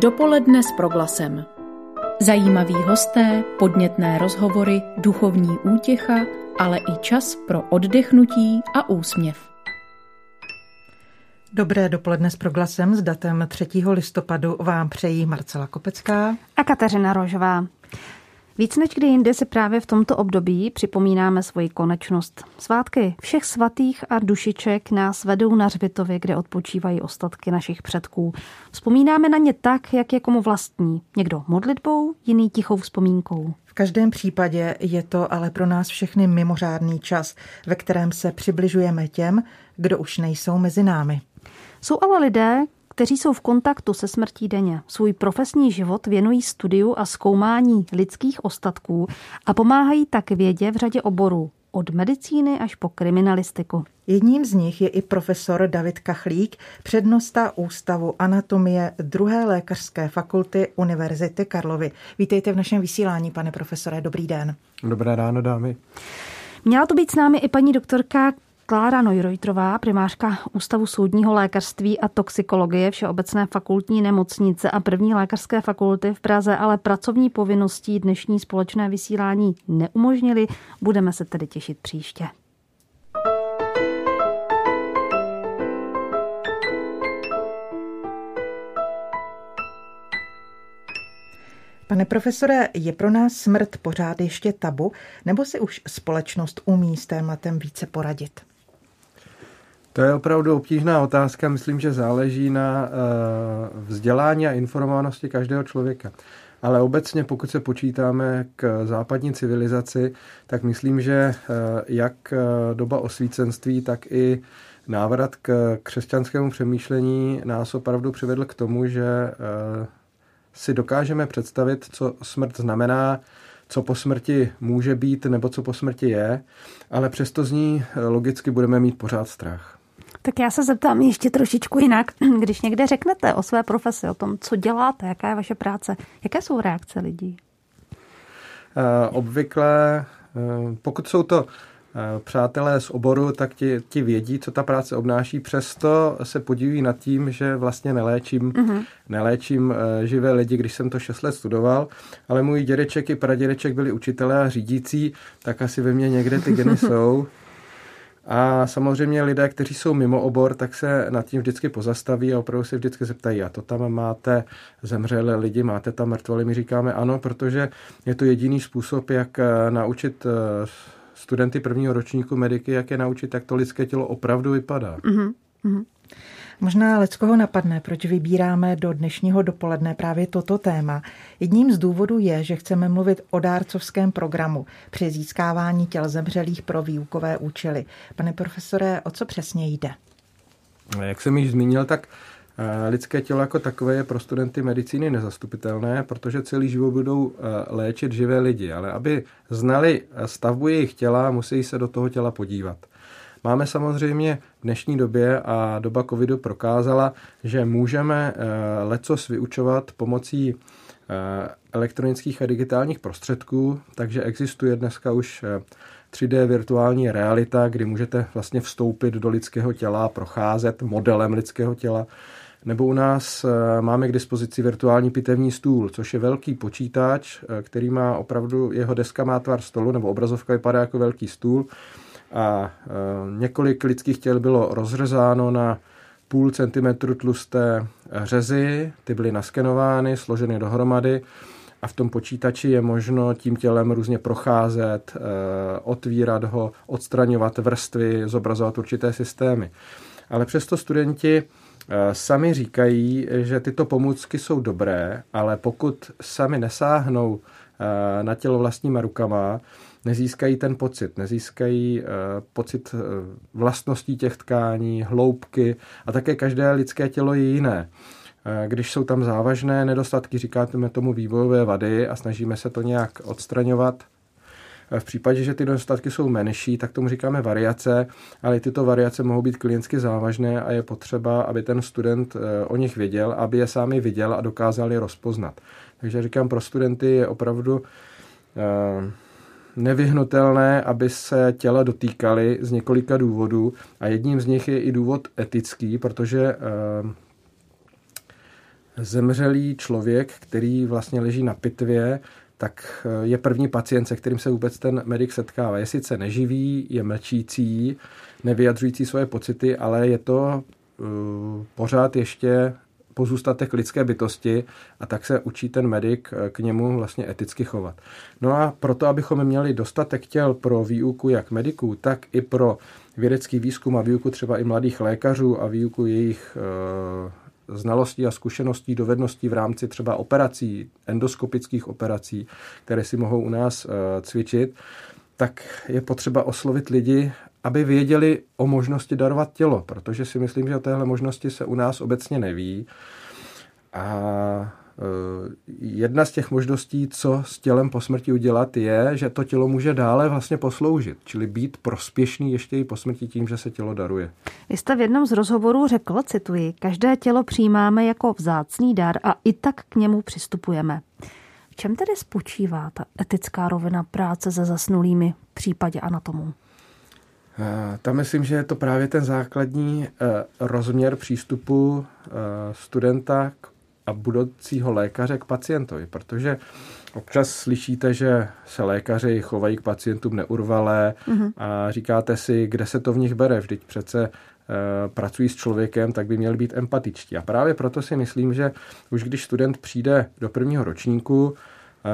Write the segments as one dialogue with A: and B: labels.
A: Dopoledne s proglasem. Zajímaví hosté, podnětné rozhovory, duchovní útěcha, ale i čas pro oddechnutí a úsměv.
B: Dobré dopoledne s proglasem s datem 3. listopadu vám přejí Marcela Kopecká
C: a Kateřina Rožová. Víc než kdy jinde si právě v tomto období připomínáme svoji konečnost. Svátky všech svatých a dušiček nás vedou na hřbitově, kde odpočívají ostatky našich předků. Vzpomínáme na ně tak, jak je komu vlastní. Někdo modlitbou, jiný tichou vzpomínkou.
B: V každém případě je to ale pro nás všechny mimořádný čas, ve kterém se přibližujeme těm, kdo už nejsou mezi námi.
C: Jsou ale lidé, kteří jsou v kontaktu se smrtí denně. Svůj profesní život věnují studiu a zkoumání lidských ostatků a pomáhají tak vědě v řadě oborů, od medicíny až po kriminalistiku.
B: Jedním z nich je i profesor David Kachlík, přednosta Ústavu anatomie druhé lékařské fakulty Univerzity Karlovy. Vítejte v našem vysílání, pane profesore, dobrý den.
D: Dobré ráno, dámy.
C: Měla to být s námi i paní doktorka Klára Neurojtrová, primářka Ústavu soudního lékařství a toxikologie Všeobecné fakultní nemocnice a první lékařské fakulty v Praze, ale pracovní povinností dnešní společné vysílání neumožnili. Budeme se tedy těšit příště.
B: Pane profesore, je pro nás smrt pořád ještě tabu, nebo si už společnost umí s tématem více poradit?
D: To je opravdu obtížná otázka. Myslím, že záleží na uh, vzdělání a informovanosti každého člověka. Ale obecně, pokud se počítáme k západní civilizaci, tak myslím, že uh, jak doba osvícenství, tak i návrat k křesťanskému přemýšlení nás opravdu přivedl k tomu, že si dokážeme představit, co smrt znamená, co po smrti může být nebo co po smrti je, ale přesto z ní logicky budeme mít pořád strach.
C: Tak já se zeptám ještě trošičku jinak. Když někde řeknete o své profesi, o tom, co děláte, jaká je vaše práce, jaké jsou reakce lidí?
D: Uh, obvykle, uh, pokud jsou to uh, přátelé z oboru, tak ti, ti vědí, co ta práce obnáší. Přesto se podíví nad tím, že vlastně neléčím, uh-huh. neléčím živé lidi, když jsem to 6 let studoval, ale můj dědeček i pradědeček byli učitelé a řídící, tak asi ve mně někde ty geny jsou. A samozřejmě lidé, kteří jsou mimo obor, tak se nad tím vždycky pozastaví a opravdu se vždycky zeptají, a to tam máte zemřelé lidi, máte tam mrtvoly? My říkáme ano, protože je to jediný způsob, jak eh, naučit eh, studenty prvního ročníku mediky, jak je naučit, jak to lidské tělo opravdu vypadá. Mm-hmm.
B: Možná leckoho napadne, proč vybíráme do dnešního dopoledne právě toto téma. Jedním z důvodů je, že chceme mluvit o dárcovském programu při získávání těl zemřelých pro výukové účely. Pane profesore, o co přesně jde?
D: Jak jsem již zmínil, tak eh, lidské tělo jako takové je pro studenty medicíny nezastupitelné, protože celý život budou eh, léčit živé lidi, ale aby znali stavbu jejich těla, musí se do toho těla podívat. Máme samozřejmě v dnešní době a doba covidu prokázala, že můžeme eh, lecos vyučovat pomocí eh, elektronických a digitálních prostředků, takže existuje dneska už 3D eh, virtuální realita, kdy můžete vlastně vstoupit do lidského těla, procházet modelem lidského těla. Nebo u nás máme k dispozici virtuální pitevní stůl, což je velký počítač, který má opravdu, jeho deska má tvar stolu, nebo obrazovka vypadá jako velký stůl a e, několik lidských těl bylo rozřezáno na půl centimetru tlusté řezy, ty byly naskenovány, složeny dohromady a v tom počítači je možno tím tělem různě procházet, e, otvírat ho, odstraňovat vrstvy, zobrazovat určité systémy. Ale přesto studenti e, sami říkají, že tyto pomůcky jsou dobré, ale pokud sami nesáhnou na tělo vlastníma rukama, nezískají ten pocit, nezískají uh, pocit uh, vlastností těch tkání, hloubky a také každé lidské tělo je jiné. Uh, když jsou tam závažné nedostatky, říkáme tomu vývojové vady a snažíme se to nějak odstraňovat, v případě, že ty nedostatky jsou menší, tak tomu říkáme variace, ale tyto variace mohou být klientsky závažné a je potřeba, aby ten student o nich věděl, aby je sami viděl a dokázali rozpoznat. Takže říkám, pro studenty je opravdu nevyhnutelné, aby se těla dotýkaly z několika důvodů a jedním z nich je i důvod etický, protože zemřelý člověk, který vlastně leží na pitvě, tak eh, je první pacient, se kterým se vůbec ten medic setkává. Je sice neživý, je mlčící, nevyjadřující svoje pocity, ale je to uh, pořád ještě pozůstatek lidské bytosti a tak se učí ten medic eh, k němu vlastně eticky chovat. No a proto, abychom měli dostatek těl pro výuku jak mediků, tak i pro vědecký výzkum a výuku třeba i mladých lékařů a výuku jejich e, znalostí a zkušeností, dovedností v rámci třeba operací, endoskopických operací, které si mohou u nás e, cvičit, tak je potřeba oslovit lidi, aby věděli o možnosti darovat tělo, protože si myslím, že o téhle možnosti se u nás obecně neví. A e, jedna z těch možností, co s tělem po smrti udělat, je, že to tělo může dále vlastně posloužit, čili být prospěšný ještě i po smrti tím, že se tělo daruje.
C: Vy jste v jednom z rozhovorů řekl, cituji, každé tělo přijímáme jako vzácný dar a i tak k němu přistupujeme. V čem tedy spočívá ta etická rovina práce se zasnulými v případě anatomů?
D: Tam myslím, že je to právě ten základní eh, rozměr přístupu eh, studenta a budoucího lékaře k pacientovi, protože občas slyšíte, že se lékaři chovají k pacientům neurvalé mm-hmm. a říkáte si, kde se to v nich bere. Vždyť přece pracují s člověkem, tak by měli být empatičtí. A právě proto si myslím, že už když student přijde do prvního ročníku,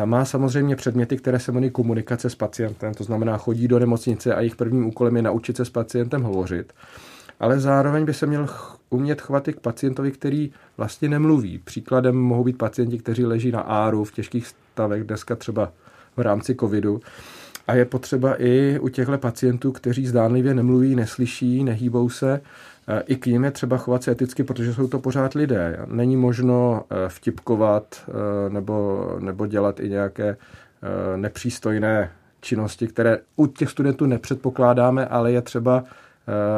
D: má samozřejmě předměty, které se jmenují komunikace s pacientem, to znamená chodí do nemocnice a jejich prvním úkolem je naučit se s pacientem hovořit. Ale zároveň by se měl umět chovat i k pacientovi, který vlastně nemluví. Příkladem mohou být pacienti, kteří leží na áru v těžkých stavech, dneska třeba v rámci covidu. A je potřeba i u těchto pacientů, kteří zdánlivě nemluví, neslyší, nehýbou se, Eh, I k ním je třeba chovat se eticky, protože jsou to pořád lidé. Není možno eh, vtipkovat eh, nebo, nebo dělat i nějaké nepřístojné činnosti, které u těch studentů nepředpokládáme, ale je třeba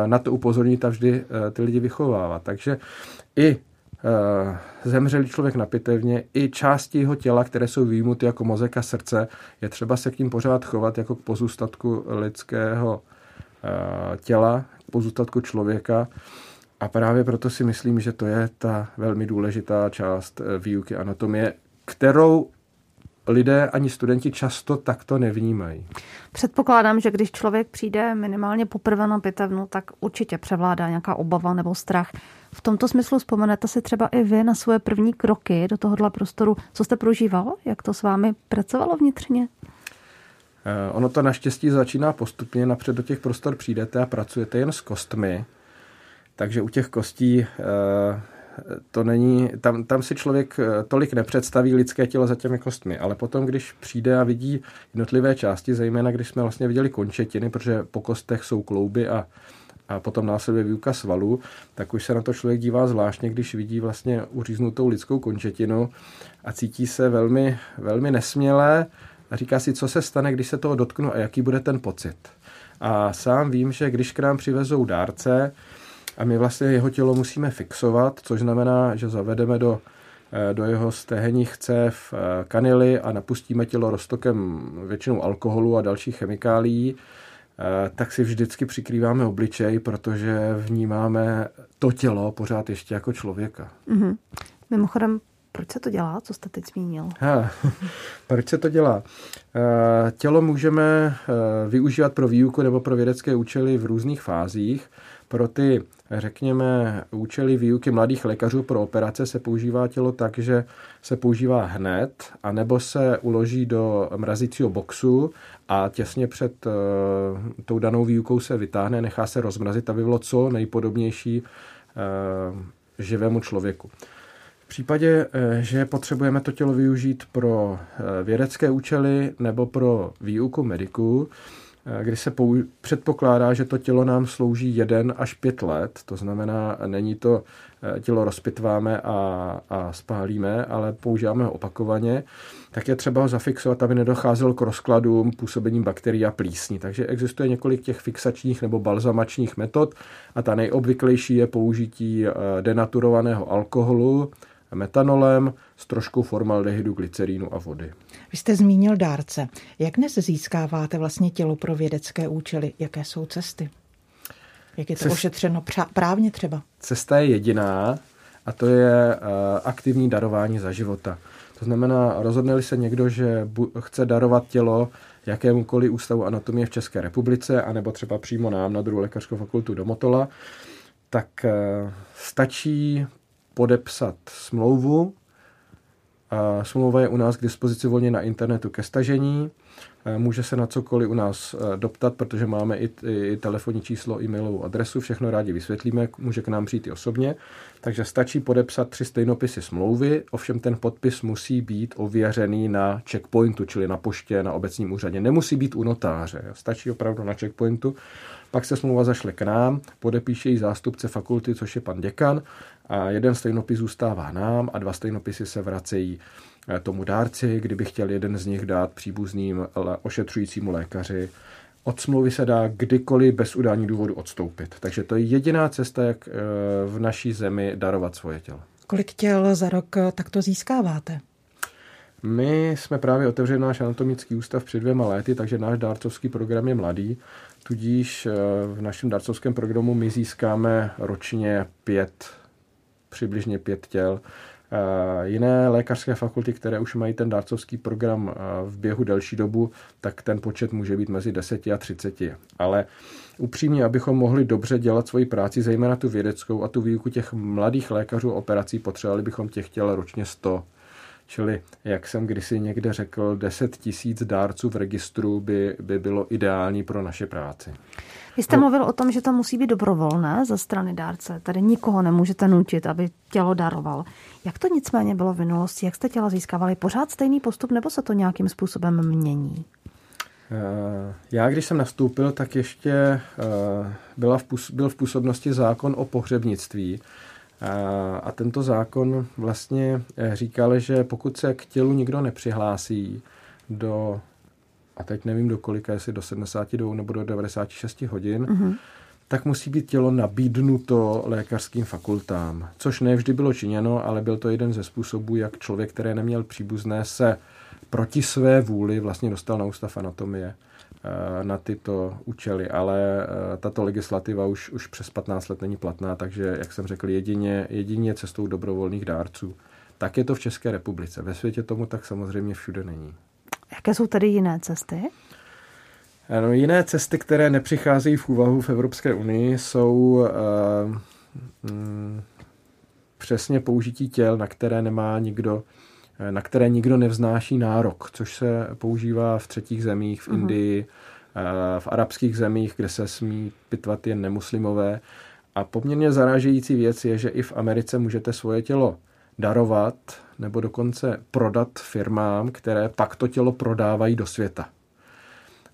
D: na to upozornit a vždy ty lidi vychovávat. Takže i zemřelý člověk na pitevně, i části jeho těla, které jsou výjimuty jako mozek a srdce, je třeba se k ním pořád chovat jako k pozůstatku lidského těla, pozůstatku člověka. A právě proto si myslím, že to je ta velmi důležitá část eh, výuky anatomie, kterou lidé ani studenti často takto nevnímají.
C: Předpokládám, že když člověk přijde minimálně poprvé na pitevnu, tak určitě převládá nějaká obava nebo strach. V tomto smyslu vzpomenete si třeba i vy na svoje první kroky do tohohle prostoru. Co jste prožíval? Jak to s vámi pracovalo vnitřně?
D: Eh, ono to naštěstí začíná postupně, napřed do těch prostor přijdete a pracujete jen s kostmi, takže u těch kostí eh, to není, tam, tam si člověk eh, tolik nepředstaví lidské tělo za těmi kostmi, ale potom, když přijde a vidí jednotlivé části, zejména když jsme vlastně viděli končetiny, protože po kostech jsou klouby a, a potom následuje výuka svalů, tak už se na to člověk dívá zvláštně, když vidí vlastně uříznutou lidskou končetinu a cítí se velmi, velmi nesmělé, a říká si, co se stane, když se toho dotknu a jaký bude ten pocit. A sám vím, že když k nám přivezou dárce a my vlastně jeho tělo musíme fixovat, což znamená, že zavedeme do, eh, do jeho stehenních cév eh, kanily a napustíme tělo roztokem většinou alkoholu a dalších chemikálií, eh, tak si vždycky přikrýváme obličej, protože vnímáme to tělo pořád ještě jako člověka. Mm-hmm.
C: Mimochodem, proč se to dělá? Co jste teď zmínil?
D: Ha, proč se to dělá? Tělo můžeme využívat pro výuku nebo pro vědecké účely v různých fázích. Pro ty, řekněme, účely výuky mladých lékařů pro operace se používá tělo tak, že se používá hned, anebo se uloží do mrazícího boxu a těsně před uh, tou danou výukou se vytáhne, nechá se rozmrazit, aby bylo co nejpodobnější uh, živému člověku. V případě, eh, že potřebujeme to tělo využít pro vědecké účely nebo pro výuku mediků, kdy se pou... předpokládá, že to tělo nám slouží jeden až pět let, to znamená, není to tělo rozpitváme a, a spálíme, ale používáme ho opakovaně, tak je třeba ho zafixovat, aby nedocházelo k rozkladům působením bakterií a plísní. Takže existuje několik těch fixačních nebo balzamačních metod a ta nejobvyklejší je použití denaturovaného alkoholu, metanolem s troškou formaldehydu, glycerínu a vody.
B: Vy jste zmínil dárce. Jak dnes získáváte vlastně tělo pro vědecké účely? Jaké jsou cesty? Jak je to Cest... ošetřeno právně třeba?
D: Cesta je jediná a to je aktivní darování za života. To znamená, rozhodne se někdo, že chce darovat tělo jakémukoliv ústavu anatomie v České republice, anebo třeba přímo nám na druhou lékařskou fakultu do Motola, tak eh, stačí podepsat smlouvu. Smlouva je u nás k dispozici volně na internetu ke stažení. Eh, může se na cokoliv u nás eh, doptat, protože máme i, i telefonní číslo, e-mailovou adresu, všechno rádi vysvětlíme, může k nám přijít i osobně. Takže stačí podepsat tři stejnopisy smlouvy, ovšem ten podpis musí být ověřený na checkpointu, čili na poště, na obecním úřadě. Nemusí být u notáře, stačí opravdu na checkpointu. Pak se smlouva zašle k nám, podepíše ji zástupce fakulty, což je pan děkan, a jeden stejnopis zůstává nám a dva stejnopisy se vracejí tomu dárci, kdyby chtěl jeden z nich dát příbuzným ošetřujícímu lékaři. Od smlouvy se dá kdykoliv bez udání důvodu odstoupit. Takže to je jediná cesta, jak eh, v naší zemi darovat svoje tělo.
B: Kolik těl za rok eh, takto získáváte?
D: My jsme právě otevřeli náš anatomický ústav před dvěma lety, takže náš dárcovský program je mladý, tudíž v našem dárcovském programu my získáme ročně pět, přibližně pět těl Eh, jiné lékařské fakulty, které už mají ten dárcovský program eh, v běhu delší dobu, tak ten počet může být mezi 10 a 30. Ale upřímně, abychom mohli dobře dělat svoji práci, zejména tu vědeckou a tu výuku těch mladých lékařů operací, potřebovali bychom těch těl ročně 100. Čili, jak jsem kdysi někde řekl, 10 tisíc dárců v registru by, by bylo ideální pro naše práci.
C: Vy jste no. mluvil o tom, že to musí být dobrovolné ze strany dárce. Tady nikoho nemůžete nutit, aby tělo daroval. Jak to nicméně bylo v minulosti? Jak jste těla získávali? Pořád stejný postup nebo se to nějakým způsobem mění?
D: Eh, já, když jsem nastoupil, tak ještě eh, byla v, byl v působnosti zákon o pohřebnictví. Eh, a tento zákon vlastně říkal, že pokud se k tělu nikdo nepřihlásí do a teď nevím do kolika, jestli do 72 nebo do 96 hodin, mm-hmm. tak musí být tělo nabídnuto lékařským fakultám, což ne vždy bylo činěno, ale byl to jeden ze způsobů, jak člověk, který neměl příbuzné, se proti své vůli vlastně dostal na ústav anatomie eh, na tyto účely, ale eh, tato legislativa už, už přes 15 let není platná, takže, jak jsem řekl, jedině, jedině cestou dobrovolných dárců. Tak je to v České republice. Ve světě tomu tak samozřejmě všude není.
C: Jaké jsou tady jiné cesty?
D: No, jiné cesty, které nepřicházejí v úvahu v Evropské unii, jsou uh, mm, přesně použití těl, na které nemá nikdo na které nikdo nevznáší nárok, což se používá v třetích zemích, v mhm. Indii, uh-huh. v arabských zemích, kde se smí pitvat jen nemuslimové. A poměrně zarážející věc je, že i v Americe můžete svoje tělo darovat nebo dokonce prodat firmám, které pak to tělo prodávají do světa.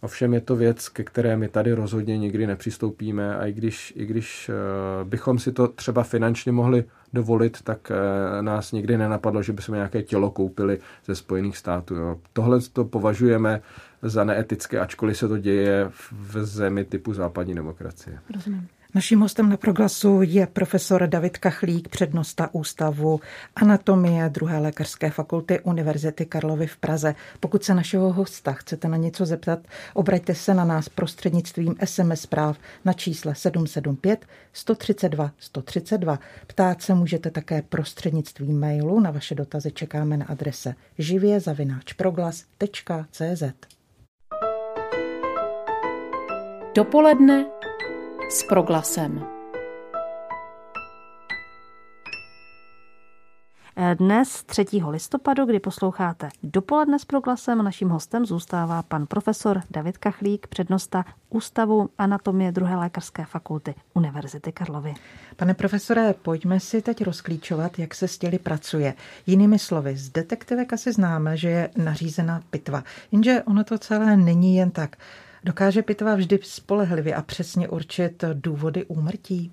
D: Ovšem je to věc, ke které my tady rozhodně nikdy nepřistoupíme a i když, i když uh, bychom si to třeba finančně mohli dovolit, tak uh, nás nikdy nenapadlo, že bychom nějaké tělo koupili ze Spojených států. Jo. Tohle to považujeme za neetické, ačkoliv se to děje v zemi typu západní demokracie.
C: Rozumím.
B: Naším hostem na proglasu je profesor David Kachlík, přednosta Ústavu anatomie druhé lékařské fakulty Univerzity Karlovy v Praze. Pokud se našeho hosta chcete na něco zeptat, obraťte se na nás prostřednictvím SMS zpráv na čísle 775 132 132. Ptát se můžete také prostřednictvím mailu. Na vaše dotazy čekáme na adrese živě.proglas.cz
A: Dopoledne s proglasem.
C: Dnes 3. listopadu, kdy posloucháte dopoledne s proglasem, naším hostem zůstává pan profesor David Kachlík, přednosta Ústavu anatomie druhé lékařské fakulty Univerzity Karlovy.
B: Pane profesore, pojďme si teď rozklíčovat, jak se s těli pracuje. Jinými slovy, z detektivek asi známe, že je nařízena pitva. Jenže ono to celé není jen tak. Dokáže pitva vždy spolehlivě a přesně určit důvody úmrtí?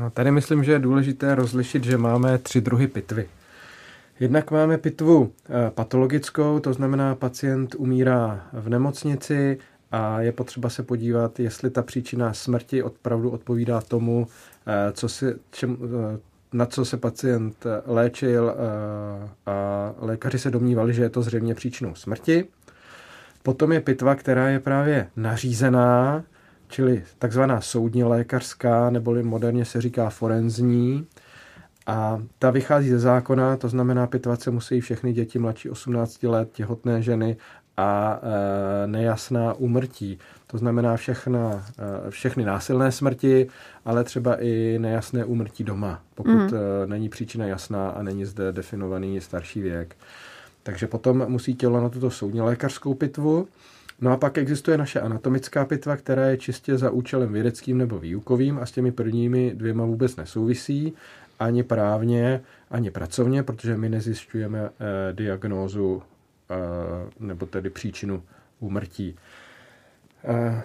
D: No, tady myslím, že je důležité rozlišit, že máme tři druhy pitvy. Jednak máme pitvu eh, patologickou, to znamená, pacient umírá v nemocnici a je potřeba se podívat, jestli ta příčina smrti opravdu odpovídá tomu, eh, co si, čem, eh, na co se pacient léčil a lékaři se domnívali, že je to zřejmě příčinou smrti. Potom je pitva, která je právě nařízená, čili takzvaná soudní lékařská, neboli moderně se říká forenzní. a ta vychází ze zákona, to znamená, pitvat se musí všechny děti mladší 18 let, těhotné ženy a e, nejasná úmrtí. To znamená všechna, e, všechny násilné smrti, ale třeba i nejasné úmrtí doma, pokud mm. není příčina jasná a není zde definovaný starší věk. Takže potom musí tělo na tuto soudně lékařskou pitvu. No a pak existuje naše anatomická pitva, která je čistě za účelem vědeckým nebo výukovým a s těmi prvními dvěma vůbec nesouvisí ani právně, ani pracovně, protože my nezjišťujeme eh, diagnózu eh, nebo tedy příčinu úmrtí. Eh,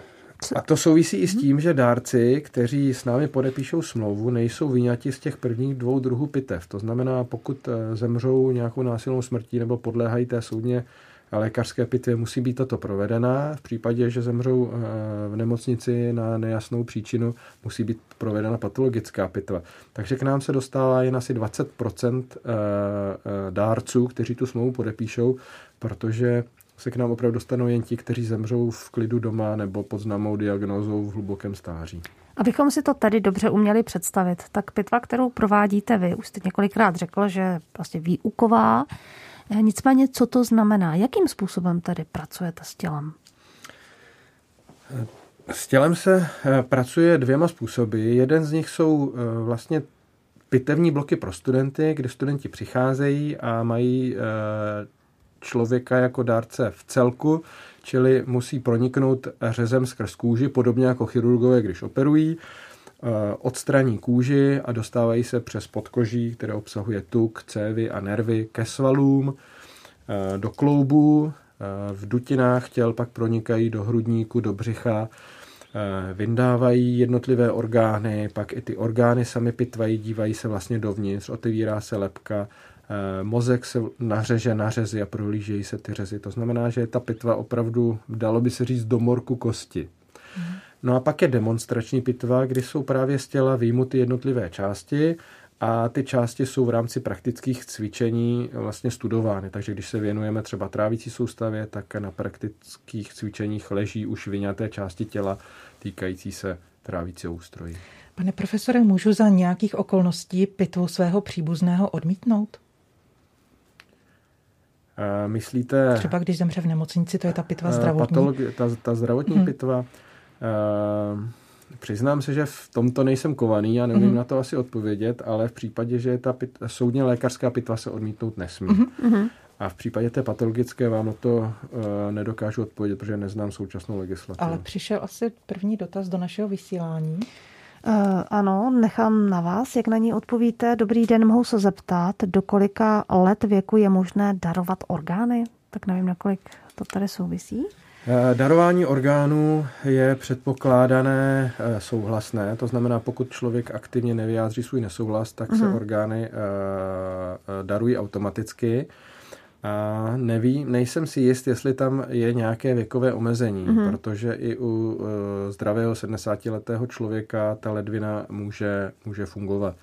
D: a to souvisí i s tím, že dárci, kteří s námi podepíšou smlouvu, nejsou vyňati z těch prvních dvou druhů pitev. To znamená, pokud eh, zemřou nějakou násilnou smrtí nebo podléhají té soudně lékařské pitvě, musí být toto provedena. V případě, že zemřou eh, v nemocnici na nejasnou příčinu, musí být provedena patologická pitva. Takže k nám se dostává jen asi 20 eh, dárců, kteří tu smlouvu podepíšou, protože se k nám opravdu dostanou jen ti, kteří zemřou v klidu doma nebo pod známou diagnózou v hlubokém stáří.
C: Abychom si to tady dobře uměli představit, tak pitva, kterou provádíte vy, už jste několikrát řekl, že je vlastně výuková. Nicméně, co to znamená? Jakým způsobem tady pracujete s tělem?
D: S tělem se eh, pracuje dvěma způsoby. Jeden z nich jsou eh, vlastně pitevní bloky pro studenty, kde studenti přicházejí a mají eh, člověka jako dárce v celku, čili musí proniknout řezem skrz kůži, podobně jako chirurgové, když operují, eh, odstraní kůži a dostávají se přes podkoží, které obsahuje tuk, cévy a nervy, ke svalům, eh, do kloubů, eh, v dutinách těl pak pronikají do hrudníku, do břicha, vyndávají jednotlivé orgány, pak i ty orgány sami pitvají, dívají se vlastně dovnitř, otevírá se lepka, mozek se nařeže na řezy a prohlížejí se ty řezy. To znamená, že je ta pitva opravdu, dalo by se říct, do morku kosti. No a pak je demonstrační pitva, kdy jsou právě z těla výjimuty jednotlivé části a ty části jsou v rámci praktických cvičení vlastně studovány. Takže když se věnujeme třeba trávící soustavě, tak na praktických cvičeních leží už vyňaté části těla týkající se trávícího ústrojí.
B: Pane profesore, můžu za nějakých okolností pitvu svého příbuzného odmítnout?
D: Myslíte...
B: Třeba když zemře v nemocnici, to je ta pitva zdravotní.
D: Patologi- ta, ta zdravotní hmm. pitva. Uh, přiznám se, že v tomto nejsem kovaný a nevím hmm. na to asi odpovědět, ale v případě, že je ta pit- soudně lékařská pitva se odmítnout nesmí. Hmm. A v případě té patologické vám na to uh, nedokážu odpovědět, protože neznám současnou legislativu.
B: Ale přišel asi první dotaz do našeho vysílání.
C: Uh, ano, nechám na vás, jak na ní odpovíte. Dobrý den, mohu se zeptat, do kolika let věku je možné darovat orgány? Tak nevím, na kolik to tady souvisí.
D: Eh, darování orgánů je předpokládané eh, souhlasné, to znamená, pokud člověk aktivně nevyjádří svůj nesouhlas, tak se uh-huh. orgány darují automaticky. A neví, nejsem si jist, jestli tam je nějaké věkové omezení, mm-hmm. protože i u uh, zdravého 70-letého člověka ta ledvina může, může fungovat.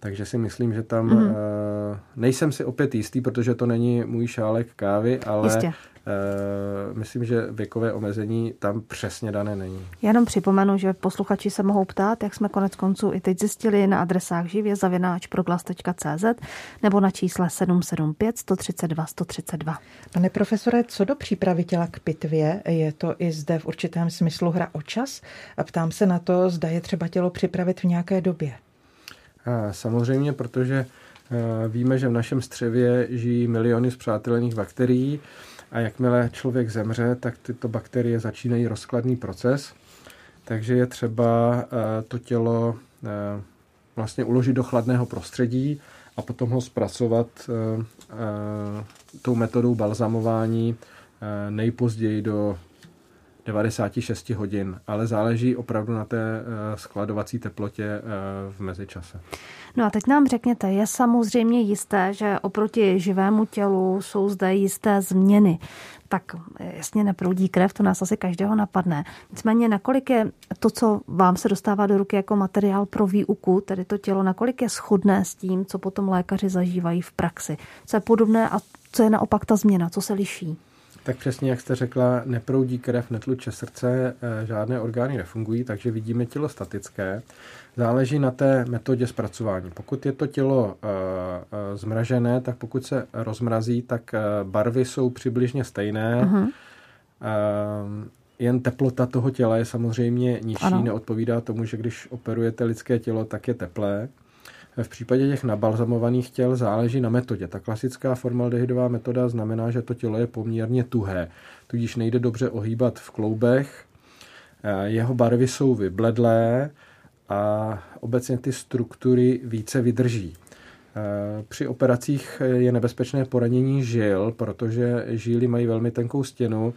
D: Takže si myslím, že tam mm-hmm. uh, nejsem si opět jistý, protože to není můj šálek kávy, ale Jistě. Uh, myslím, že věkové omezení tam přesně dané není.
C: Já jenom připomenu, že posluchači se mohou ptát, jak jsme konec konců i teď zjistili na adresách živě zavináč proglas.cz nebo na čísle 775 132 132.
B: Pane profesore, co do přípravy těla k pitvě, je to i zde v určitém smyslu hra o čas? A ptám se na to, zda je třeba tělo připravit v nějaké době.
D: A samozřejmě, protože eh, víme, že v našem střevě žijí miliony zpřátelených bakterií, a jakmile člověk zemře, tak tyto bakterie začínají rozkladný proces, takže je třeba eh, to tělo eh, vlastně uložit do chladného prostředí a potom ho zpracovat eh, tou metodou balzamování nejpozději do 96 hodin, ale záleží opravdu na té skladovací teplotě v mezičase.
C: No a teď nám řekněte, je samozřejmě jisté, že oproti živému tělu jsou zde jisté změny. Tak jasně neproudí krev, to nás asi každého napadne. Nicméně, nakolik je to, co vám se dostává do ruky jako materiál pro výuku, tedy to tělo, nakolik je shodné s tím, co potom lékaři zažívají v praxi? Co je podobné a co je naopak ta změna, co se liší?
D: Tak přesně, jak jste řekla, neproudí krev, netluče srdce, eh, žádné orgány nefungují, takže vidíme tělo statické. Záleží na té metodě zpracování. Pokud je to tělo zmražené, tak pokud se rozmrazí, tak barvy jsou přibližně stejné. Uh-huh. Jen teplota toho těla je samozřejmě nižší, ano. neodpovídá tomu, že když operujete lidské tělo, tak je teplé. V případě těch nabalzamovaných těl záleží na metodě. Ta klasická formaldehydová metoda znamená, že to tělo je poměrně tuhé, tudíž nejde dobře ohýbat v kloubech, jeho barvy jsou vybledlé a obecně ty struktury více vydrží. Při operacích je nebezpečné poranění žil, protože žíly mají velmi tenkou stěnu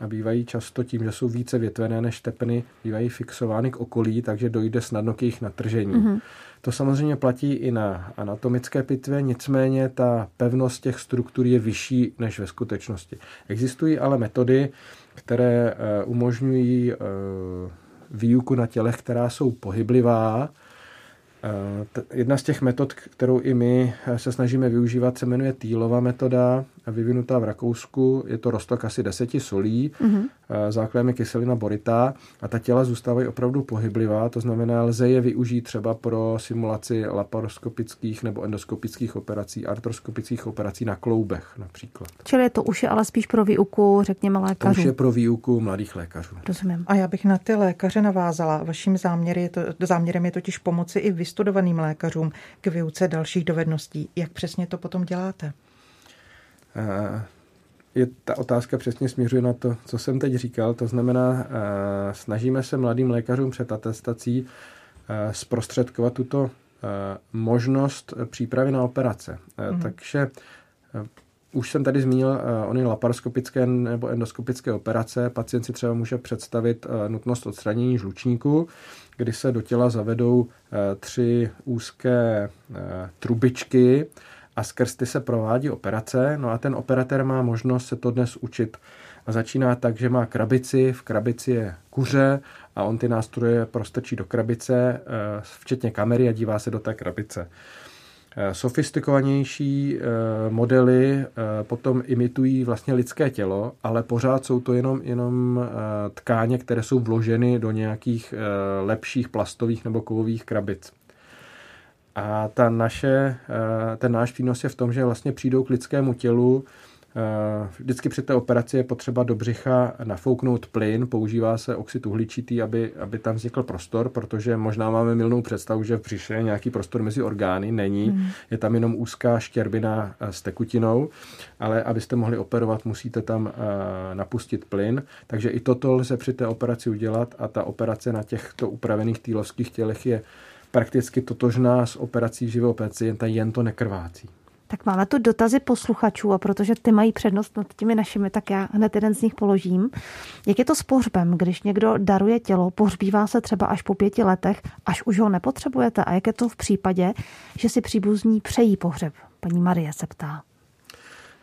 D: a bývají často tím, že jsou více větvené než tepny, bývají fixovány k okolí, takže dojde snadno k jejich natržení. Mm-hmm. To samozřejmě platí i na anatomické pitvě, nicméně ta pevnost těch struktur je vyšší než ve skutečnosti. Existují ale metody, které eh, umožňují eh, výuku na tělech, která jsou pohyblivá, jedna z těch metod, kterou i my eh, se snažíme využívat, se jmenuje Týlova metoda, vyvinutá v Rakousku. Je to roztok asi deseti solí, mm-hmm. základem je kyselina boritá a ta těla zůstávají opravdu pohyblivá, to znamená, lze je využít třeba pro simulaci laparoskopických nebo endoskopických operací, artroskopických operací na kloubech například.
C: Čili to už je ale spíš pro výuku, řekněme, lékařů.
D: To už je pro výuku mladých lékařů.
C: Rozumím.
B: A já bych na ty lékaře navázala. Vaším záměrem je, to, záměrem je totiž pomoci i vystudovaným lékařům k výuce dalších dovedností. Jak přesně to potom děláte?
D: Eh, je, ta otázka přesně směřuje na to, co jsem teď říkal. To znamená, eh, snažíme se mladým lékařům před atestací eh, zprostředkovat tuto možnost přípravy na operace. Mm. Takže už jsem tady zmínil ony laparoskopické nebo endoskopické operace. Pacient si třeba může představit nutnost odstranění žlučníku, kdy se do těla zavedou tři úzké trubičky, a skrz ty se provádí operace. No a ten operatér má možnost se to dnes učit. A začíná tak, že má krabici, v krabici je kuře a on ty nástroje prostrčí do krabice, eh, včetně kamery a dívá se do té krabice. Eh, sofistikovanější eh, modely potom imitují vlastně lidské tělo, ale pořád jsou to jenom, jenom tkáně, které jsou vloženy do nějakých lepších plastových nebo kovových krabic. A ta naše, eh, ten náš přínos je v tom, že vlastně přijdou k lidskému tělu. Eh, vždycky při té operaci je potřeba do břicha nafouknout plyn, používá se oxid uhličitý, aby, aby tam vznikl prostor, protože možná máme milnou představu, že v břiše je nějaký prostor mezi orgány, není. Mm. Je tam jenom úzká štěrbina eh, s tekutinou, ale abyste mohli operovat, musíte tam napustit plyn. Takže i toto lze při té operaci udělat a ta operace na těchto upravených týlovských tělech je prakticky totožná s operací živého pacienta, jen to nekrvácí.
C: Tak máme tu dotazy posluchačů a protože ty mají přednost nad těmi našimi, tak já hned jeden z nich položím. Jak je to s pohřbem, když někdo daruje tělo, pohřbívá se třeba až po pěti letech, až už ho nepotřebujete? A jak je to v případě, že si příbuzní přejí pohřeb? Paní Marie se ptá.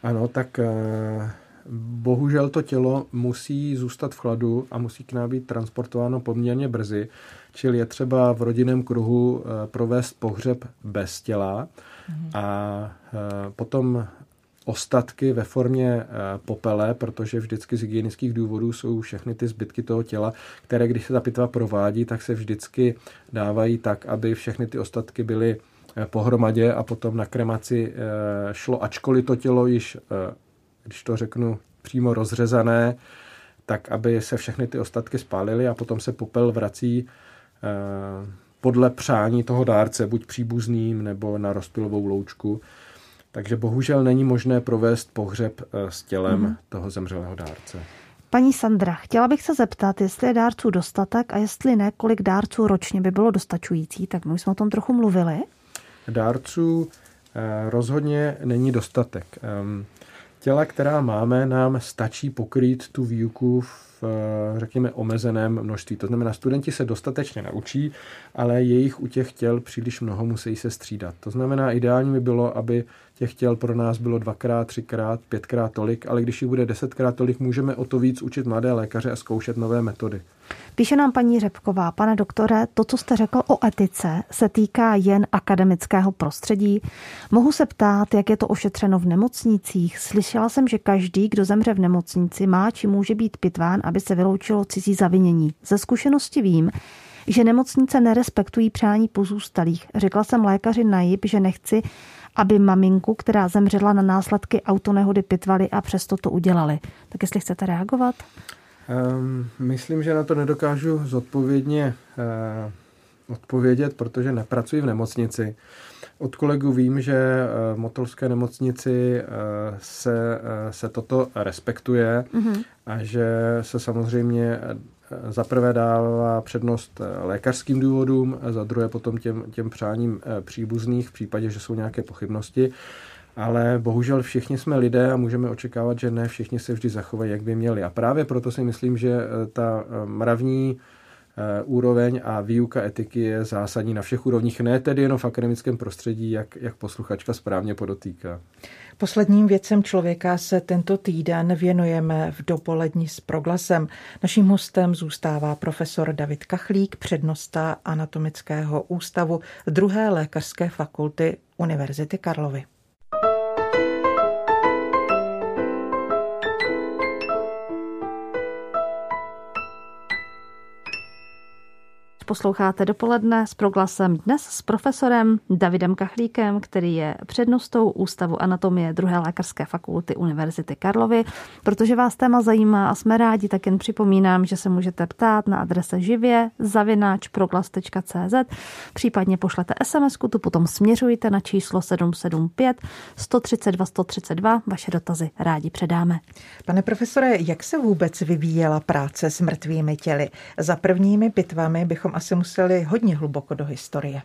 D: Ano, tak uh bohužel to tělo musí zůstat v chladu a musí k nám být transportováno poměrně brzy, čili je třeba v rodinném kruhu eh, provést pohřeb bez těla. A eh, potom ostatky ve formě eh, popele, protože vždycky z hygienických důvodů jsou všechny ty zbytky toho těla, které když se ta pitva provádí, tak se vždycky dávají tak, aby všechny ty ostatky byly pohromadě a potom na kremaci šlo, ačkoliv to tělo již když to řeknu přímo rozřezané, tak aby se všechny ty ostatky spálily a potom se popel vrací podle přání toho dárce, buď příbuzným nebo na rozpilovou loučku. Takže bohužel není možné provést pohřeb eh, s tělem mm-hmm. toho zemřelého dárce.
C: Paní Sandra, chtěla bych se zeptat, jestli je dárců dostatek a jestli ne, kolik dárců ročně by bylo dostačující, tak my jsme o tom trochu mluvili.
D: Dárců eh, rozhodně není dostatek. Ehm, těla, která máme, nám stačí pokrýt tu výuku v, řekněme, omezeném množství. To znamená, studenti se dostatečně naučí, ale jejich u těch těl příliš mnoho musí se střídat. To znamená, ideální by bylo, aby těch těl pro nás bylo dvakrát, třikrát, pětkrát tolik, ale když jich bude desetkrát tolik, můžeme o to víc učit mladé lékaře a zkoušet nové metody.
C: Píše nám paní Řepková, pane doktore, to, co jste řekl o etice, se týká jen akademického prostředí. Mohu se ptát, jak je to ošetřeno v nemocnicích? Slyšela jsem, že každý, kdo zemře v nemocnici, má či může být pitván, aby se vyloučilo cizí zavinění. Ze zkušenosti vím, že nemocnice nerespektují přání pozůstalých. Řekla jsem lékaři na JIP, že nechci, aby maminku, která zemřela na následky autonehody, pitvali a přesto to udělali. Tak jestli chcete reagovat?
D: Um, myslím, že na to nedokážu zodpovědně uh, odpovědět, protože nepracuji v nemocnici. Od kolegů vím, že v Motolské nemocnici se, se toto respektuje mm-hmm. a že se samozřejmě za prvé dává přednost lékařským důvodům, za druhé potom těm, těm přáním příbuzných v případě, že jsou nějaké pochybnosti. Ale bohužel všichni jsme lidé a můžeme očekávat, že ne všichni se vždy zachovají, jak by měli. A právě proto si myslím, že ta mravní úroveň a výuka etiky je zásadní na všech úrovních, ne tedy jenom v akademickém prostředí, jak, jak posluchačka správně podotýká.
B: Posledním věcem člověka se tento týden věnujeme v dopolední s proglasem. Naším hostem zůstává profesor David Kachlík, přednosta Anatomického ústavu druhé lékařské fakulty Univerzity Karlovy.
C: Posloucháte dopoledne s proglasem dnes s profesorem Davidem Kachlíkem, který je přednostou Ústavu anatomie druhé lékařské fakulty Univerzity Karlovy. Protože vás téma zajímá a jsme rádi, tak jen připomínám, že se můžete ptát na adrese živě zavináč proglas.cz, případně pošlete sms tu potom směřujte na číslo 775 132 132. Vaše dotazy rádi předáme.
B: Pane profesore, jak se vůbec vyvíjela práce s mrtvými těly? Za prvními pitvami bychom asi museli hodně hluboko do historie.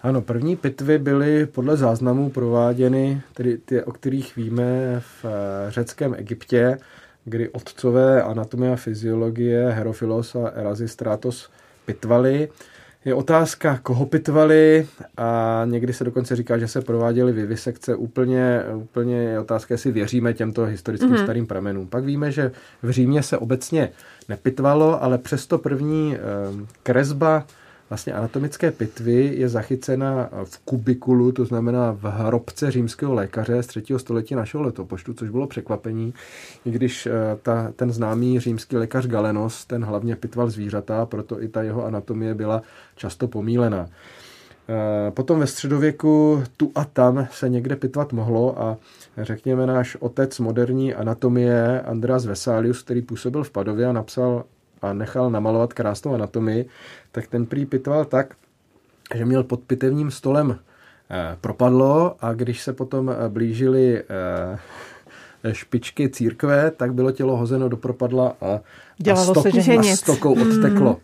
D: Ano, první pitvy byly podle záznamů prováděny, tedy ty, o kterých víme v eh, řeckém Egyptě, kdy otcové anatomie a fyziologie Herofilos a Erasistratos pitvali. Je otázka, koho pitvali a někdy se dokonce říká, že se prováděly vivisekce. Úplně, úplně je otázka, jestli věříme těmto historickým mm-hmm. starým pramenům. Pak víme, že v Římě se obecně nepitvalo, ale přesto první ehm, kresba vlastně anatomické pitvy je zachycena v kubikulu, to znamená v hrobce římského lékaře z třetího století našeho letopočtu, což bylo překvapení, i když eh, ta, ten známý římský lékař Galenos, ten hlavně pitval zvířata, proto i ta jeho anatomie byla často pomílená. Eh, potom ve středověku tu a tam se někde pitvat mohlo a řekněme náš otec moderní anatomie Andreas Vesalius, který působil v Padově a napsal a nechal namalovat krásnou anatomii, tak ten prý pitval tak, že měl pod pitevním stolem eh, propadlo a když se potom eh, blížili špičky církve, tak bylo tělo hozeno do propadla a,
B: Dělalo a, stok, se, že
D: a stokou odteklo. Hmm.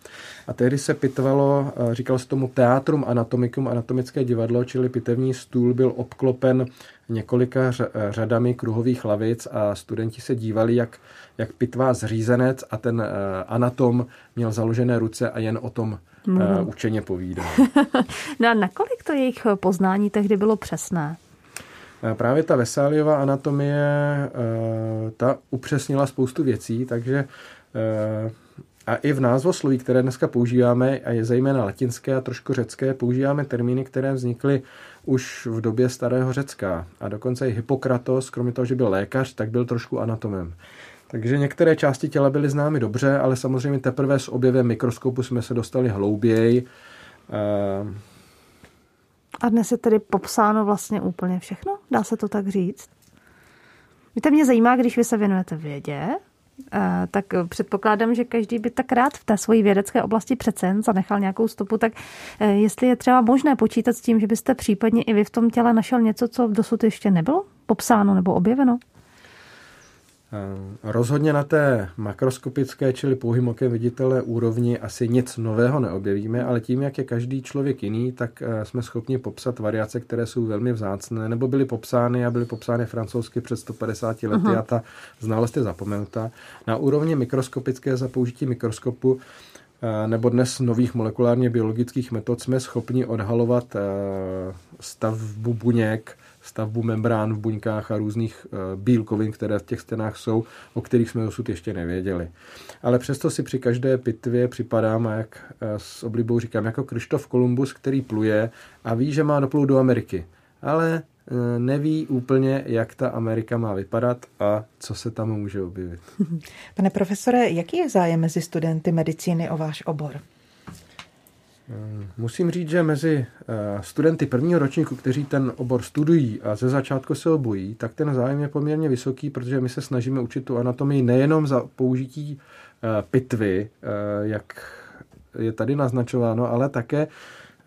D: A tehdy se pitvalo, říkal se tomu teatrum anatomicum, anatomické divadlo, čili pitevní stůl byl obklopen několika eh, řadami kruhových lavic a studenti se dívali, jak, jak pitvá zřízenec a ten eh, anatom měl založené ruce a jen o tom mm. učeně povídal.
C: no a nakolik to jejich poznání tehdy bylo přesné?
D: Právě ta Vesáliová anatomie, ta upřesnila spoustu věcí, takže a i v názvosloví, které dneska používáme, a je zejména latinské a trošku řecké, používáme termíny, které vznikly už v době starého Řecka. A dokonce i Hippokratos, kromě toho, že byl lékař, tak byl trošku anatomem. Takže některé části těla byly známy dobře, ale samozřejmě teprve s objevem mikroskopu jsme se dostali hlouběji.
C: A dnes je tedy popsáno vlastně úplně všechno? Dá se to tak říct? Víte, mě zajímá, když vy se věnujete vědě, Eh, tak předpokládám, že každý by tak rád v té svojí vědecké oblasti přece jen zanechal nějakou stopu, tak eh, jestli je třeba možné počítat s tím, že byste případně i vy v tom těle našel něco, co dosud ještě nebylo popsáno nebo objeveno?
D: Eh, rozhodně na té makroskopické, čili pouhým okem viditelné úrovni asi nic nového neobjevíme, ale tím, jak je každý člověk jiný, tak eh, jsme schopni popsat variace, které jsou velmi vzácné, nebo byly popsány a byly popsány francouzsky před 150 lety uh-huh. a ta znalost je zapomenuta. Na úrovni mikroskopické za použití mikroskopu eh, nebo dnes nových molekulárně biologických metod jsme schopni odhalovat stavbu buněk, stavbu membrán v buňkách a různých bílkovin, které v těch stenách jsou, o kterých jsme dosud ještě nevěděli. Ale přesto si při každé pitvě připadám, a jak s oblibou říkám, jako Krištof Kolumbus, který pluje a ví, že má doplout do Ameriky. Ale Eh, neví úplně, jak ta Amerika má vypadat a co se tam může objevit.
B: Pane profesore, jaký je zájem mezi studenty medicíny o váš obor?
D: Eh, musím říct, že mezi eh, studenty prvního ročníku, kteří ten obor studují a ze začátku se obojí, tak ten zájem je poměrně vysoký, protože my se snažíme učit tu anatomii nejenom za použití pitvy, jak je tady naznačováno, ale také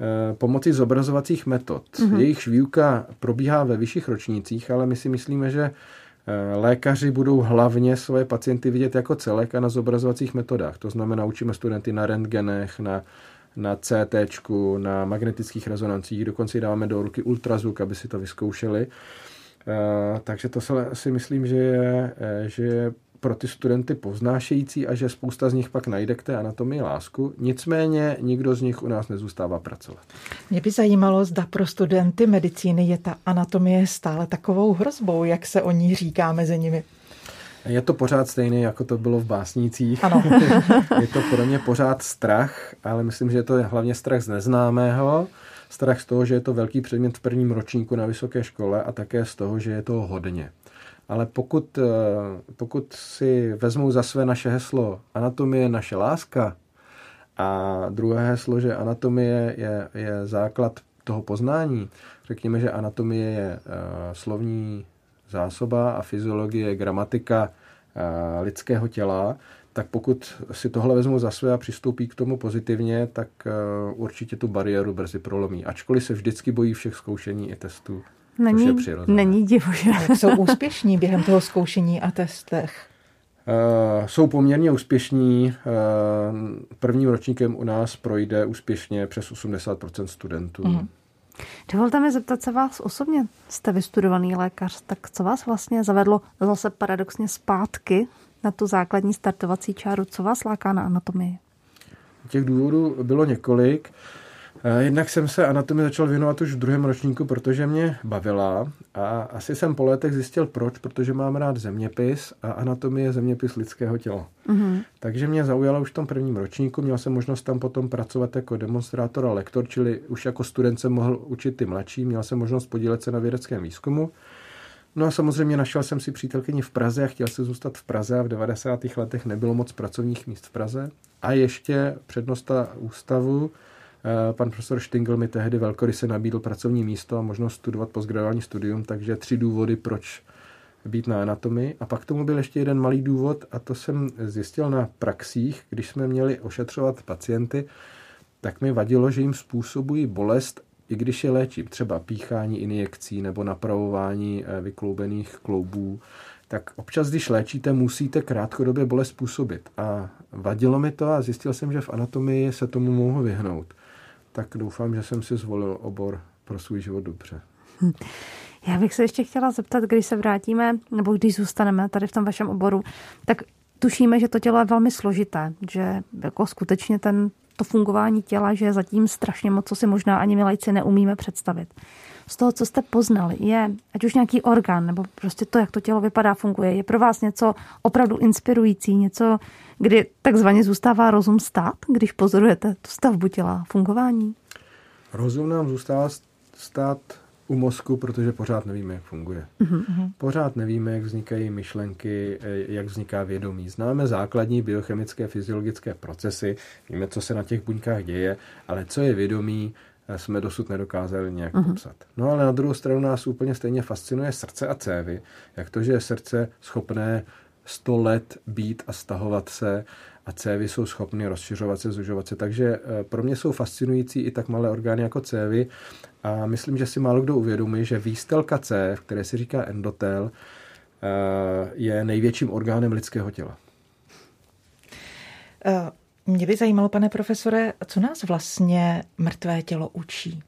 D: Eh, pomocí zobrazovacích metod. Mm-hmm. Jejich výuka probíhá ve vyšších ročnících, ale my si myslíme, že eh, lékaři budou hlavně svoje pacienty vidět jako celek a na zobrazovacích metodách. To znamená, učíme studenty na rentgenech, na, na CT, na magnetických rezonancích, dokonce dáváme do ruky ultrazvuk, aby si to vyzkoušeli. Uh, takže to si myslím, že je, že je pro ty studenty povznášející a že spousta z nich pak najde k té anatomii lásku. Nicméně nikdo z nich u nás nezůstává pracovat.
B: Mě by zajímalo, zda pro studenty medicíny je ta anatomie stále takovou hrozbou, jak se o ní říká mezi nimi.
D: Je to pořád stejné, jako to bylo v básnících.
B: Ano.
D: je to pro mě pořád strach, ale myslím, že je to hlavně strach z neznámého, strach z toho, že je to velký předmět v prvním ročníku na vysoké škole a také z toho, že je to hodně ale pokud, eh, pokud si vezmou za své naše heslo anatomie naše láska a druhé heslo, že anatomie je, je základ toho poznání, řekněme, že anatomie je uh, slovní zásoba a fyziologie je gramatika uh, lidského těla, tak pokud si tohle vezmou za své a přistoupí k tomu pozitivně, tak uh, určitě tu bariéru brzy prolomí. Ačkoliv se vždycky bojí všech zkoušení i testů.
C: Není, není divu, že...
B: Jak jsou úspěšní během toho zkoušení a testech?
D: Uh, jsou poměrně úspěšní. Uh, prvním ročníkem u nás projde úspěšně přes 80% studentů. Mm.
C: Dovolte mi zeptat se vás osobně. Jste vystudovaný lékař, tak co vás vlastně zavedlo zase paradoxně zpátky na tu základní startovací čáru? Co vás láká na anatomii?
D: Těch důvodů bylo několik. Uh, jednak jsem se anatomii začal věnovat už v druhém ročníku, protože mě bavila a asi jsem po letech zjistil proč, protože mám rád zeměpis a anatomie je zeměpis lidského těla. Mm-hmm. Takže mě zaujalo už v tom prvním ročníku, měl jsem možnost tam potom pracovat jako demonstrátor a lektor, čili už jako student jsem mohl učit ty mladší, měl jsem možnost podílet se na vědeckém výzkumu. No a samozřejmě našel jsem si přítelkyni v Praze a chtěl se zůstat v Praze a v 90. letech nebylo moc pracovních míst v Praze. A ještě přednosta ústavu Eh, pan profesor Štingl mi tehdy velkoryse nabídl pracovní místo a možnost studovat postgraduální studium, takže tři důvody, proč být na anatomii. A pak tomu byl ještě jeden malý důvod a to jsem zjistil na praxích, když jsme měli ošetřovat pacienty, tak mi vadilo, že jim způsobují bolest, i když je léčím, třeba píchání injekcí nebo napravování eh, vykloubených kloubů, tak občas, když léčíte, musíte krátkodobě bolest způsobit. A vadilo mi to a zjistil jsem, že v anatomii se tomu mohu vyhnout tak doufám, že jsem si zvolil obor pro svůj život dobře. Hm.
C: Já bych se ještě chtěla zeptat, když se vrátíme, nebo když zůstaneme tady v tom vašem oboru, tak tušíme, že to tělo je velmi složité, že jako skutečně ten, to fungování těla, že je zatím strašně moc, co si možná ani my lajci neumíme představit. Z toho, co jste poznali, je ať už nějaký orgán, nebo prostě to, jak to tělo vypadá, funguje, je pro vás něco opravdu inspirující, něco, kdy takzvaně zůstává rozum stát, když pozorujete tu stavbu těla, fungování?
D: Rozum nám zůstává stát u mozku, protože pořád nevíme, jak funguje. Mm-hmm. Pořád nevíme, jak vznikají myšlenky, eh, jak vzniká vědomí. Známe základní biochemické, fyziologické procesy, víme, co se na těch buňkách děje, ale co je vědomí, jsme dosud nedokázali nějak mm-hmm. popsat. No ale na druhou stranu nás úplně stejně fascinuje srdce a cévy, jak to, že je srdce schopné 100 let být a stahovat se a cévy jsou schopny rozšiřovat se, zužovat se. Takže eh, pro mě jsou fascinující i tak malé orgány jako cévy a myslím, že si málo kdo uvědomí, že výstelka cév, které se říká endotel, eh, je největším orgánem lidského těla.
B: Mě by zajímalo, pane profesore, co nás vlastně mrtvé tělo učí?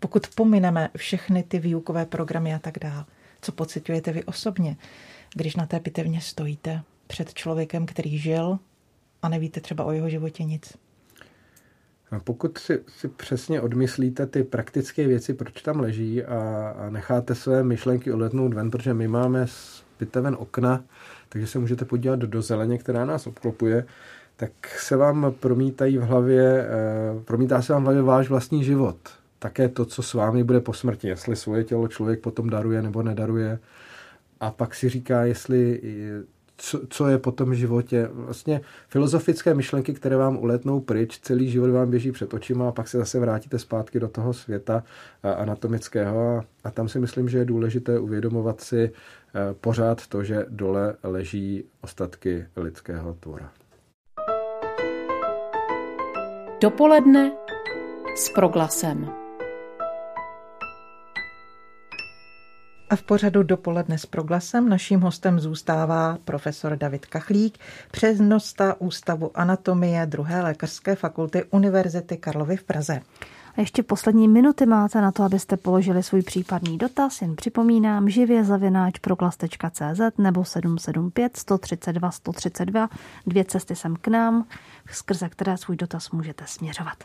B: Pokud pomineme všechny ty výukové programy a tak dále, co pocitujete vy osobně? když na té pitevně stojíte před člověkem, který žil a nevíte třeba o jeho životě nic?
D: Pokud si, si přesně odmyslíte ty praktické věci, proč tam leží a, a necháte své myšlenky odletnout ven, protože my máme z ven okna, takže se můžete podívat do zeleně, která nás obklopuje, tak se vám promítají v hlavě, eh, promítá se vám v hlavě váš vlastní život. Také to, co s vámi bude po smrti, jestli svoje tělo člověk potom daruje nebo nedaruje. A pak si říká, jestli co, co je po tom životě. Vlastně filozofické myšlenky, které vám uletnou pryč, celý život vám běží před očima a pak se zase vrátíte zpátky do toho světa anatomického a, a tam si myslím, že je důležité uvědomovat si pořád to, že dole leží ostatky lidského tvora.
A: Dopoledne s proglasem.
B: A v pořadu dopoledne s proglasem naším hostem zůstává profesor David Kachlík, přeznosta Ústavu anatomie druhé lékařské fakulty Univerzity Karlovy v Praze.
C: A ještě poslední minuty máte na to, abyste položili svůj případný dotaz. Jen připomínám živě zavináč proglas.cz nebo 775 132 132. Dvě cesty sem k nám, skrze které svůj dotaz můžete směřovat.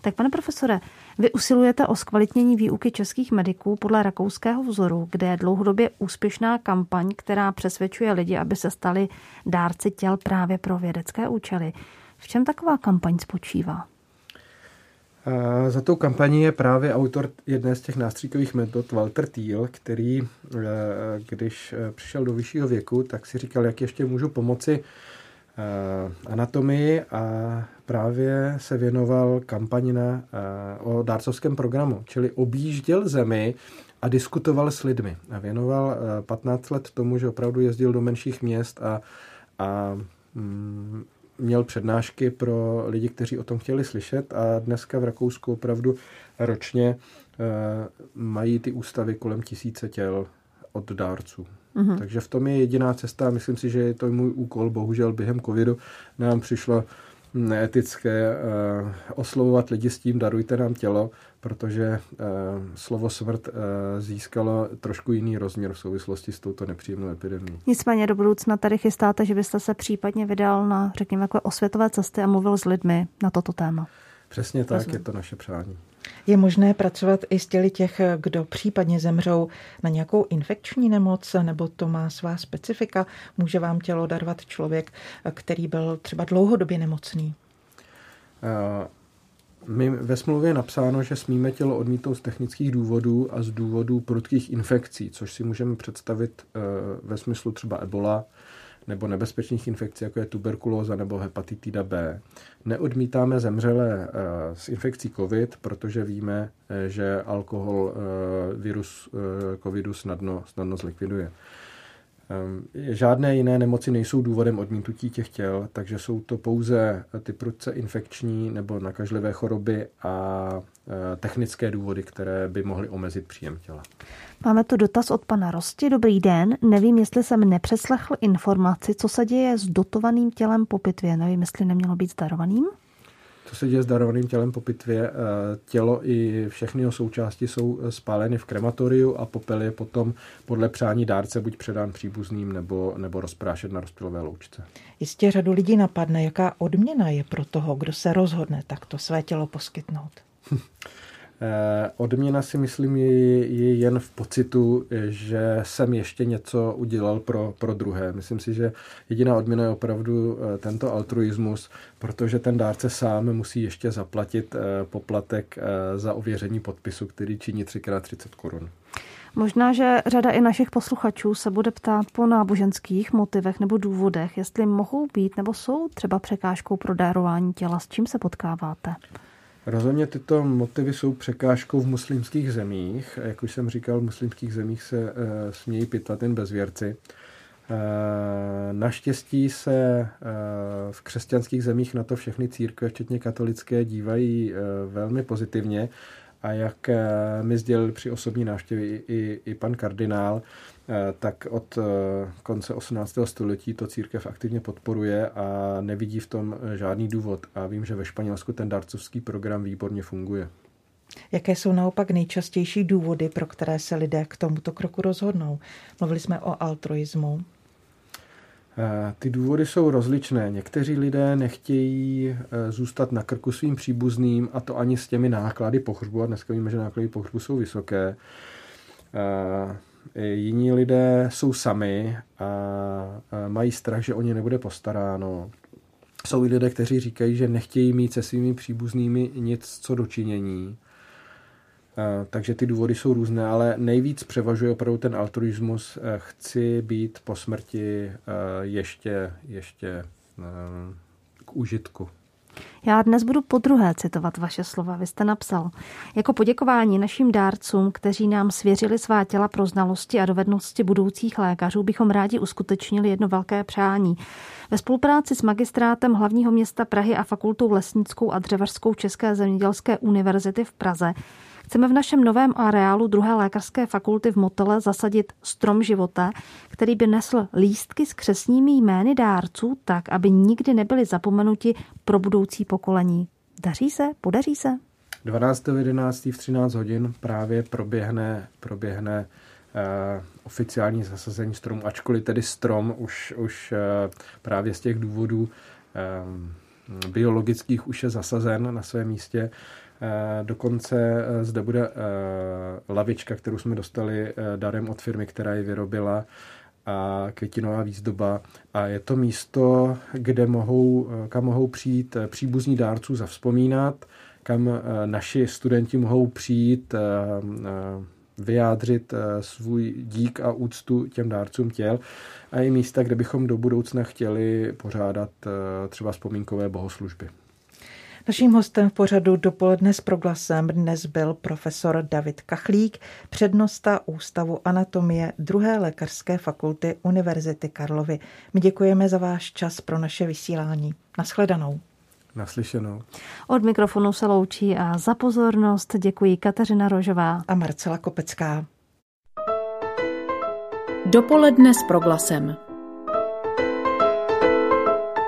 C: Tak pane profesore, vy usilujete o zkvalitnění výuky českých mediků podle rakouského vzoru, kde je dlouhodobě úspěšná kampaň, která přesvědčuje lidi, aby se stali dárci těl právě pro vědecké účely. V čem taková kampaň spočívá?
D: Za tou kampaní je právě autor jedné z těch nástříkových metod Walter Thiel, který, eh, když eh, přišel do vyššího věku, tak si říkal, jak ještě můžu pomoci Eh, anatomii a právě se věnoval kampani na, o dárcovském programu, čili objížděl zemi a diskutoval s lidmi. A věnoval 15 eh, let tomu, že opravdu jezdil do menších měst a, a mm, měl přednášky pro lidi, kteří o tom chtěli slyšet a dneska v Rakousku opravdu ročně mají ty ústavy kolem tisíce těl od dárců. Mm-hmm. Takže v tom je jediná cesta. Myslím si, že je to můj úkol. Bohužel během covidu nám přišlo neetické uh, oslovovat lidi s tím darujte nám tělo, protože uh, slovo smrt uh, získalo trošku jiný rozměr v souvislosti s touto nepříjemnou epidemí.
C: Nicméně do budoucna tady chystáte, že byste se případně vydal na, řekněme, jako osvětové cesty a mluvil s lidmi na toto téma.
D: Přesně tak, Rozumím. je to naše přání.
B: Je možné pracovat i s těli těch, kdo případně zemřou na nějakou infekční nemoc, nebo to má svá specifika? Může vám tělo darovat člověk, který byl třeba dlouhodobě nemocný?
D: My ve smlouvě je napsáno, že smíme tělo odmítnout z technických důvodů a z důvodů prudkých infekcí, což si můžeme představit e, ve smyslu třeba ebola, nebo nebezpečných infekcí, jako je tuberkulóza nebo hepatitida B. Neodmítáme zemřelé s eh, infekcí COVID, protože víme, eh, že alkohol eh, virus covidu snadno, snadno zlikviduje. Ehm, žádné jiné nemoci nejsou důvodem odmítnutí těch těl, takže jsou to pouze ty prudce infekční nebo nakažlivé choroby a technické důvody, které by mohly omezit příjem těla.
C: Máme tu dotaz od pana Rosti. Dobrý den. Nevím, jestli jsem nepřeslechl informaci, co se děje s dotovaným tělem po pitvě. Nevím, jestli nemělo být zdarovaným.
D: Co se děje s darovaným tělem po pitvě? Eh, tělo i všechny jeho součásti jsou spáleny v krematoriu a popel je potom podle přání dárce buď předán příbuzným nebo, nebo rozprášet na rozptylové loučce.
B: Jistě řadu lidí napadne, jaká odměna je pro toho, kdo se rozhodne takto své tělo poskytnout.
D: Eh, odměna si myslím je, je jen v pocitu, že jsem ještě něco udělal pro, pro druhé. Myslím si, že jediná odměna je opravdu eh, tento altruismus, protože ten dárce sám musí ještě zaplatit eh, poplatek za ověření podpisu, který činí 3x30 korun.
C: Možná, že řada i našich posluchačů se bude ptát po náboženských motivech nebo důvodech, jestli mohou být nebo jsou třeba překážkou pro darování těla. S čím se potkáváte?
D: Rozhodně tyto motivy jsou překážkou v muslimských zemích. Jak už jsem říkal, v muslimských zemích se uh, smějí pitvat jen bezvěrci. Uh, naštěstí se uh, v křesťanských zemích na to všechny církve, včetně katolické, dívají uh, velmi pozitivně. A jak mi sdělil při osobní návštěvě i, i, i pan kardinál, Eh, tak od eh, konce 18. století to církev aktivně podporuje a nevidí v tom eh, žádný důvod. A vím, že ve Španělsku ten darcovský program výborně funguje.
B: Jaké jsou naopak nejčastější důvody, pro které se lidé k tomuto kroku rozhodnou? Mluvili jsme o altruismu.
D: Ty důvody jsou rozličné. Někteří lidé nechtějí zůstat na krku svým příbuzným a to ani s těmi náklady pohřbu. A dneska víme, že náklady pohřbu jsou vysoké. Jiní lidé jsou sami a mají strach, že o ně nebude postaráno. Jsou i lidé, kteří říkají, že nechtějí mít se svými příbuznými nic co dočinění. Takže ty důvody jsou různé, ale nejvíc převažuje opravdu ten altruismus. Chci být po smrti ještě, ještě k užitku.
C: Já dnes budu po druhé citovat vaše slova. Vy jste napsal, jako poděkování našim dárcům, kteří nám svěřili svá těla pro znalosti a dovednosti budoucích lékařů, bychom rádi uskutečnili jedno velké přání. Ve spolupráci s magistrátem hlavního města Prahy a fakultou lesnickou a dřevařskou České zemědělské univerzity v Praze Chceme v našem novém areálu druhé lékařské fakulty v Motele zasadit strom života, který by nesl lístky s křesními jmény dárců tak, aby nikdy nebyli zapomenuti pro budoucí pokolení. Daří se? Podaří se?
D: 12.11. v 13 hodin právě proběhne, proběhne uh, oficiální zasazení stromu, ačkoliv tedy strom už, už uh, právě z těch důvodů uh, biologických už je zasazen na svém místě. Eh, dokonce eh, zde bude eh, lavička, kterou jsme dostali darem od firmy, která ji vyrobila a květinová výzdoba. A je to místo, kde mohou, kam mohou přijít příbuzní dárců zavzpomínat, kam naši studenti mohou přijít vyjádřit svůj dík a úctu těm dárcům těl a i místa, kde bychom do budoucna chtěli pořádat třeba vzpomínkové bohoslužby.
B: Naším hostem v pořadu dopoledne s proglasem dnes byl profesor David Kachlík, přednosta Ústavu anatomie druhé lékařské fakulty Univerzity Karlovy. My děkujeme za váš čas pro naše vysílání. Naschledanou.
D: Naslyšenou.
C: Od mikrofonu se loučí a za pozornost děkuji Kateřina Rožová
B: a Marcela Kopecká.
A: Dopoledne s proglasem.